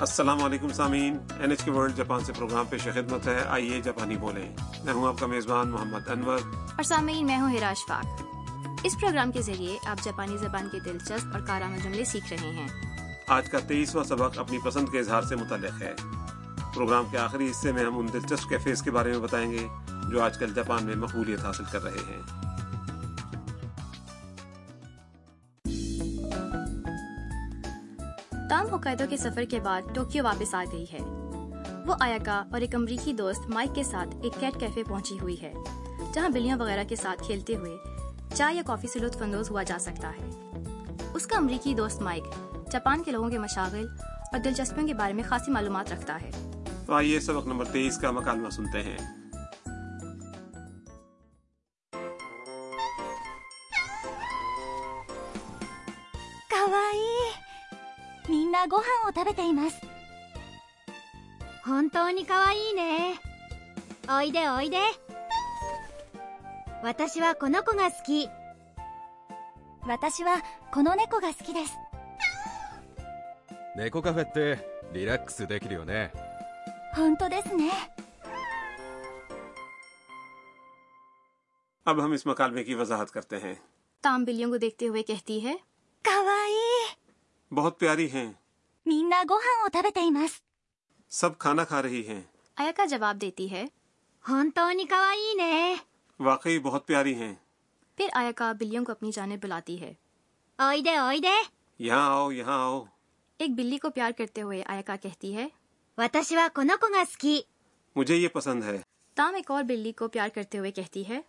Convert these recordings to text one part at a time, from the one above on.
السلام علیکم سامعین۔ N H K world Japan سے پروگرام پیش خدمت ہے۔ آئیے جاپانی بولیں۔ میں ہوں آپ کا میزبان محمد انور۔ اور سامعین میں ہوں ہراش فاق۔ اس پروگرام کے ذریعے آپ جاپانی زبان کے دلچسپ اور کارآمد جملے سیکھ رہے ہیں۔ آج کا تیئیسواں سبق اپنی پسند کے اظہار سے متعلق ہے۔ پروگرام کے آخری حصے میں ہم ان دلچسپ کیفیز کے بارے میں بتائیں گے جو آج کل جاپان میں مقبولیت حاصل کر رہے ہیں۔ تام ہوکائدو کے سفر کے بعد ٹوکیو واپس آ گئی ہے۔ وہ آیاکا اور ایک امریکی دوست مائک کے ساتھ ایک کیٹ کیفے پہنچی ہوئی ہے، جہاں بلیوں وغیرہ کے ساتھ کھیلتے ہوئے چائے یا کافی سے لطف اندوز ہوا جا سکتا ہے۔ اس کا امریکی دوست مائک جاپان کے لوگوں کے مشاغل اور دلچسپیوں کے بارے میں خاصی معلومات رکھتا ہے۔ تو آئیے سبق نمبر تیئیس کا مکالمہ سنتے ہیں۔ を食べています本当にかわいいねおいでおいで私はこの子が好き私はこの猫が好きです 猫カフェってリラックスできるよね 本当ですね اب ہم اس مکالمے کی وضاحت کرتے ہیں تام بلیوں کو دیکھتے ہوئے کہتی ہے かわいい بہت پیاری ہیں みんなご飯を食べています سب کھانا کھا رہی ہیں آیاکا جواب دیتی ہے 本当にかわいいね واقعی بہت پیاری ہیں پھر آیاکا بلیوں کو اپنی جانب بلاتی ہے おいでおいで یہاں آؤ یہاں آؤ ایک بلی کو پیار کرتے ہوئے آیاکا کہتی ہے 私はこの子が好き مجھے یہ پسند ہے تام ایک اور بلی کو پیار کرتے ہوئے کہتی ہے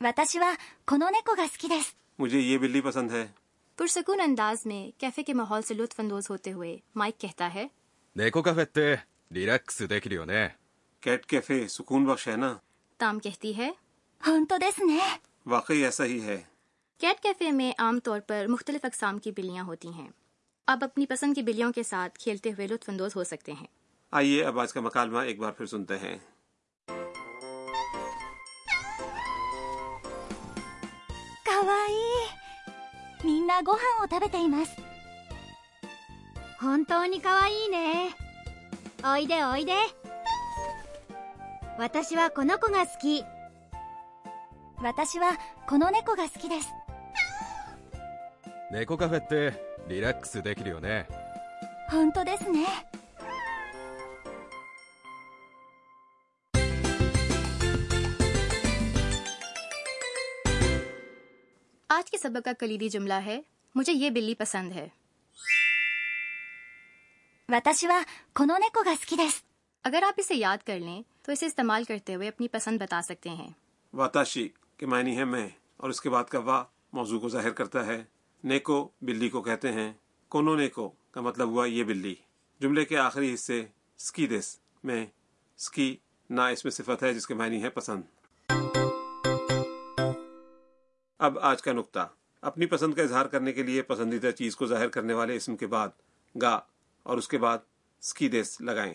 私はこの猫が好きです مجھے یہ بلی پسند ہے پرسکون انداز میں کیفے کے ماحول سے لطف اندوز ہوتے ہوئے مائک کہتا ہے دیکھو کیفے ریلیکس دیکھ لیو نے کیٹ کیفے سکون بخش ہے نا؟ تام کہتی ہے ہم تو دس نے۔ واقعی ایسا ہی ہے۔ کیٹ کیفے میں عام طور پر مختلف اقسام کی بلیاں ہوتی ہیں۔ آپ اپنی پسند کی بلیوں کے ساتھ کھیلتے ہوئے لطف اندوز ہو سکتے ہیں۔ آئیے اب آج کا مکالمہ ایک بار پھر سنتے ہیں۔ کوائی みんなご飯を食べています本当にかわいいねおいでおいで私はこの子が好き私はこの猫が好きです猫カフェってリラックスできるよね本当ですね سبق کا کلیدی جملہ ہے۔ مجھے یہ بلی پسند ہے۔ اگر آپ اسے یاد کر لیں تو اسے استعمال کرتے ہوئے اپنی پسند بتا سکتے ہیں۔ واتاشی کے معنی ہے میں اور اس کے بعد کا وا موضوع کو ظاہر کرتا ہے۔ نیکو بلی کو کہتے ہیں۔ کونو نیکو کا مطلب ہوا یہ بلی۔ جملے کے آخری حصے سکی دس۔ میں سکی نہ اس میں صفت ہے جس کے معنی ہے پسند۔ اب آج کا نقطہ۔ اپنی پسند کا اظہار کرنے کے لیے پسندیدہ چیز کو ظاہر کرنے والے اسم کے بعد گا اور اس کے بعد سکی دیس لگائیں۔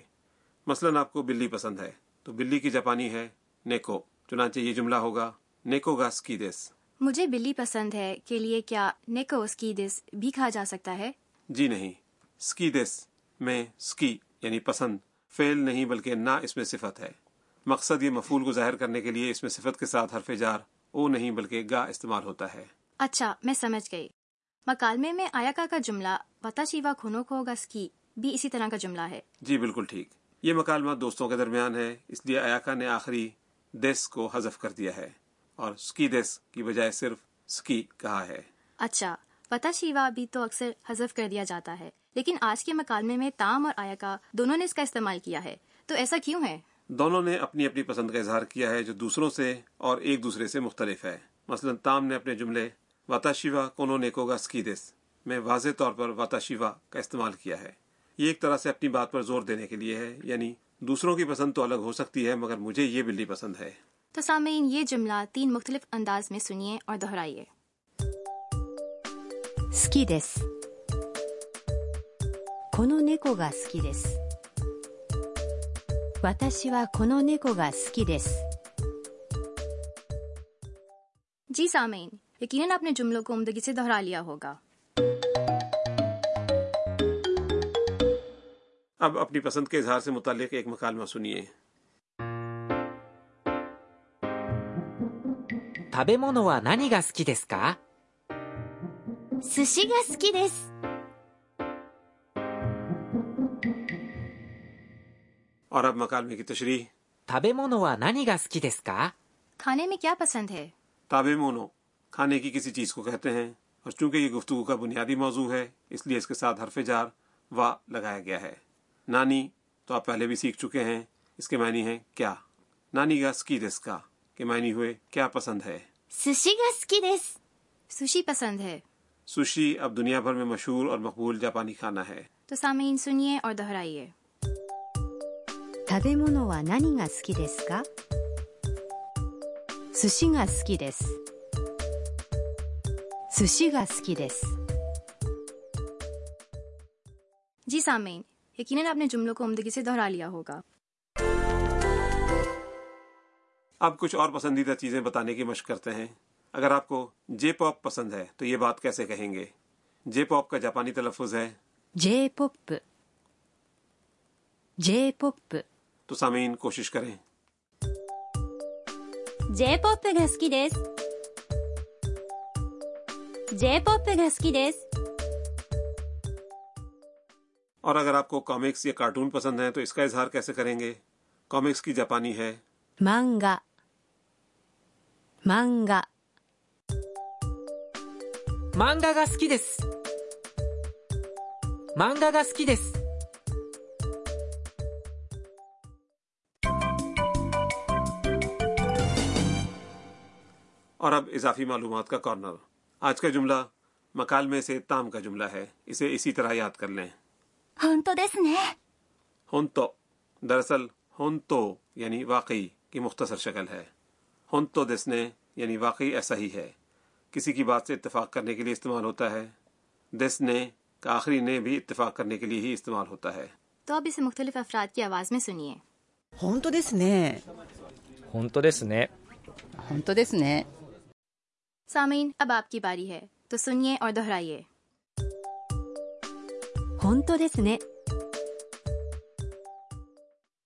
مثلا آپ کو بلی پسند ہے تو بلی کی جاپانی ہے نیکو چنانچہ یہ جملہ ہوگا نیکو گا سکی دیس۔ مجھے بلی پسند ہے کے لیے کیا نیکو اسکی دس بھی کہا جا سکتا ہے؟ جی نہیں سکی دیس میں سکی یعنی پسند فعل نہیں بلکہ نہ اس میں صفت ہے۔ مقصد یہ مفول کو ظاہر کرنے کے لیے اس میں صفت کے ساتھ حرف جار او نہیں بلکہ گا استعمال ہوتا ہے۔ اچھا میں سمجھ گئی۔ مکالمے میں آیاکا کا جملہ وتا شیوا کھونو کو ہوگا اسکی بھی اسی طرح کا جملہ ہے۔ جی بالکل ٹھیک۔ یہ مکالمہ دوستوں کے درمیان ہے اس لیے ایاکا نے آخری دیس کو حذف کر دیا ہے۔ اور سکی دیس کی بجائے صرف سکی کہا ہے۔ اچھا وتا شیوا بھی تو اکثر حذف کر دیا جاتا ہے۔ لیکن آج کے مکالمے میں تام اور آیاکا دونوں نے اس کا استعمال کیا ہے۔ تو ایسا کیوں ہے؟ دونوں نے اپنی اپنی پسند کا اظہار کیا ہے جو دوسروں سے اور ایک دوسرے سے مختلف ہے۔ مثلا تام نے اپنے جملے واتا شیوا کونو نیکوگا سکیدس میں واضح طور پر واتا شیوا کا استعمال کیا ہے۔ یہ ایک طرح سے اپنی بات پر زور دینے کے لیے ہے یعنی دوسروں کی پسند تو الگ ہو سکتی ہے مگر مجھے یہ بلی پسند ہے۔ تو سامعین یہ جملہ تین مختلف انداز میں سنیے اور دہرائیے۔ کونو نیکوگا سکیدس 私はこの猫が好きです جی سامعین یقیناً آپ نے جملوں کو عمدگی سے دہرا لیا ہوگا اب اپنی پسند کے اظہار سے متعلق ایک مکالمہ سنیے 食べ物は何が好きですか寿司が好きです اور اب مکالمے کی تشریح تابے مونوا نانی گاس کی رس کا کھانے میں کیا پسند ہے تابے مونو کھانے کی کسی چیز کو کہتے ہیں اور چونکہ یہ گفتگو کا بنیادی موضوع ہے اس لیے اس کے ساتھ حرف جار وا لگایا گیا ہے نانی تو آپ پہلے بھی سیکھ چکے ہیں اس کے معنی ہیں کیا نانی گاس کی دس کا کے معنی ہوئے کیا پسند ہے سشی گا کی دس سوشی پسند ہے سوشی اب دنیا بھر میں مشہور اور مقبول جاپانی کھانا ہے تو سامعین سنیے اور دہرائیے 食べ物は何が好きですか？寿司が好きです。寿司が好きです。جی اب کچھ اور پسندیدہ چیزیں بتانے کی مشق کرتے ہیں اگر آپ کو جے پاپ پسند ہے تو یہ بات کیسے کہیں گے جے پاپ کا جاپانی تلفظ ہے جے پوپ جے پوپ تو سامعین کوشش کریں۔ جے پوپ گس کی دیس جے پوپ گس کی دیس اور اگر آپ کو کامکس یا کارٹون پسند ہیں تو اس کا اظہار کیسے کریں گے؟ کامکس کی جاپانی ہے۔ مانگا مانگا مانگا گا سکی دیس مانگا گا سکی دیس اور اب اضافی معلومات کا کارنر۔ آج کا جملہ مکال میں سے تام کا جملہ ہے۔ اسے اسی طرح یاد کر لیں۔ ہونتو ہونتو۔ دراصل ہونتو یعنی واقعی کی مختصر شکل ہے۔ ہونتو دسنے یعنی واقعی ایسا ہی ہے۔ کسی کی بات سے اتفاق کرنے کے لیے استعمال ہوتا ہے۔ دسنے کا آخری نے بھی اتفاق کرنے کے لیے ہی استعمال ہوتا ہے۔ تو اب اسے مختلف افراد کی آواز میں سنیے۔ ہونتو دسنے ہونتو دسنے ہونتو دسنے سامعین اب آپ کی باری ہے۔ تو سنیے اور دہرائیے۔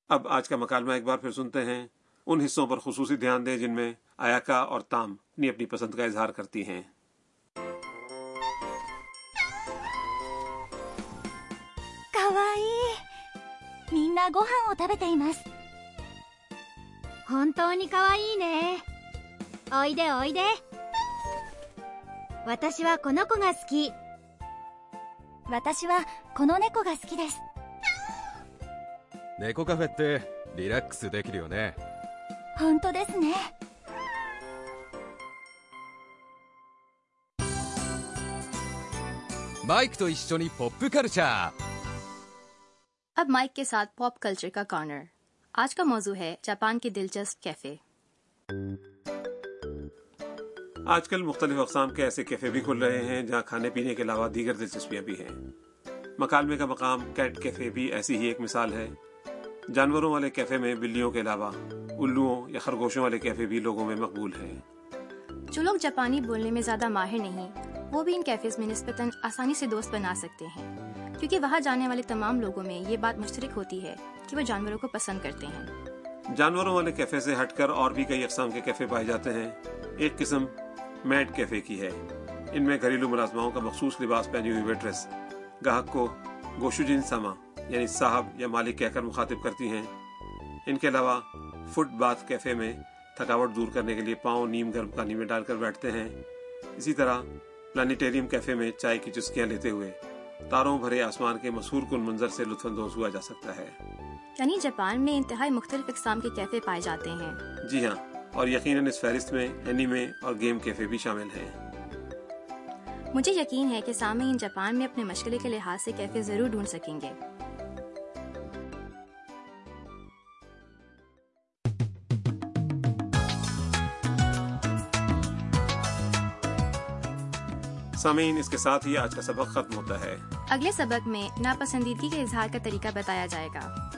اب آج کا مکالمہ ایک بار پھر سنتے ہیں۔ ان حصوں پر خصوصی دھیان دیں جن میں آیاکا اور تام اپنی اپنی پسند کا اظہار کرتی ہیں۔ اب مائک کے ساتھ پاپ کلچر کا کارنر آج کا موضوع ہے جاپان کے دلچسپ کیفے آج کل مختلف اقسام کے ایسے کیفے بھی کھل رہے ہیں جہاں کھانے پینے کے علاوہ دیگر دلچسپیاں بھی ہیں۔ مکالمے کا مقام کیٹ کیفے بھی ایسی ہی ایک مثال ہے۔ جانوروں والے کیفے میں بلیوں کے علاوہ الوؤں یا خرگوشوں والے کیفے بھی لوگوں میں مقبول ہیں۔ جو لوگ جاپانی بولنے میں زیادہ ماہر نہیں وہ بھی ان کیفیز میں نسبتاً آسانی سے دوست بنا سکتے ہیں۔ کیونکہ وہاں جانے والے تمام لوگوں میں یہ بات مشترک ہوتی ہے کہ وہ جانوروں کو پسند کرتے ہیں۔ جانوروں والے کیفے سے ہٹ کر اور بھی کئی اقسام کے کیفے پائے جاتے ہیں۔ ایک قسم میٹ کیفے کی ہے۔ ان میں گھریلو ملازماؤں کا مخصوص لباس پہنی ہوئی ویٹریس گاہک کو گوشو جن ساما یعنی صاحب یا مالک کہہ کر مخاطب کرتی ہیں۔ ان کے علاوہ فٹ بات کیفے میں تھکاوٹ دور کرنے کے لیے پاؤں نیم گرم پانی میں ڈال کر بیٹھتے ہیں۔ اسی طرح پلانیٹیریم کیفے میں چائے کی چسکیاں لیتے ہوئے تاروں بھرے آسمان کے مسہور کن منظر سے لطف اندوز ہوا جا سکتا ہے۔ یعنی جاپان میں انتہائی مختلف اقسام کے کیفے پائے جاتے ہیں۔ جی ہاں۔ اور یقیناً اس فہرست میں اینیمے اور گیم کیفے بھی شامل ہیں۔ مجھے یقین ہے کہ سامعین جاپان میں اپنے مشغلے کے لحاظ سے کیفے ضرور ڈھونڈ سکیں گے۔ سامعین اس کے ساتھ ہی آج کا سبق ختم ہوتا ہے۔ اگلے سبق میں ناپسندیدگی کے اظہار کا طریقہ بتایا جائے گا۔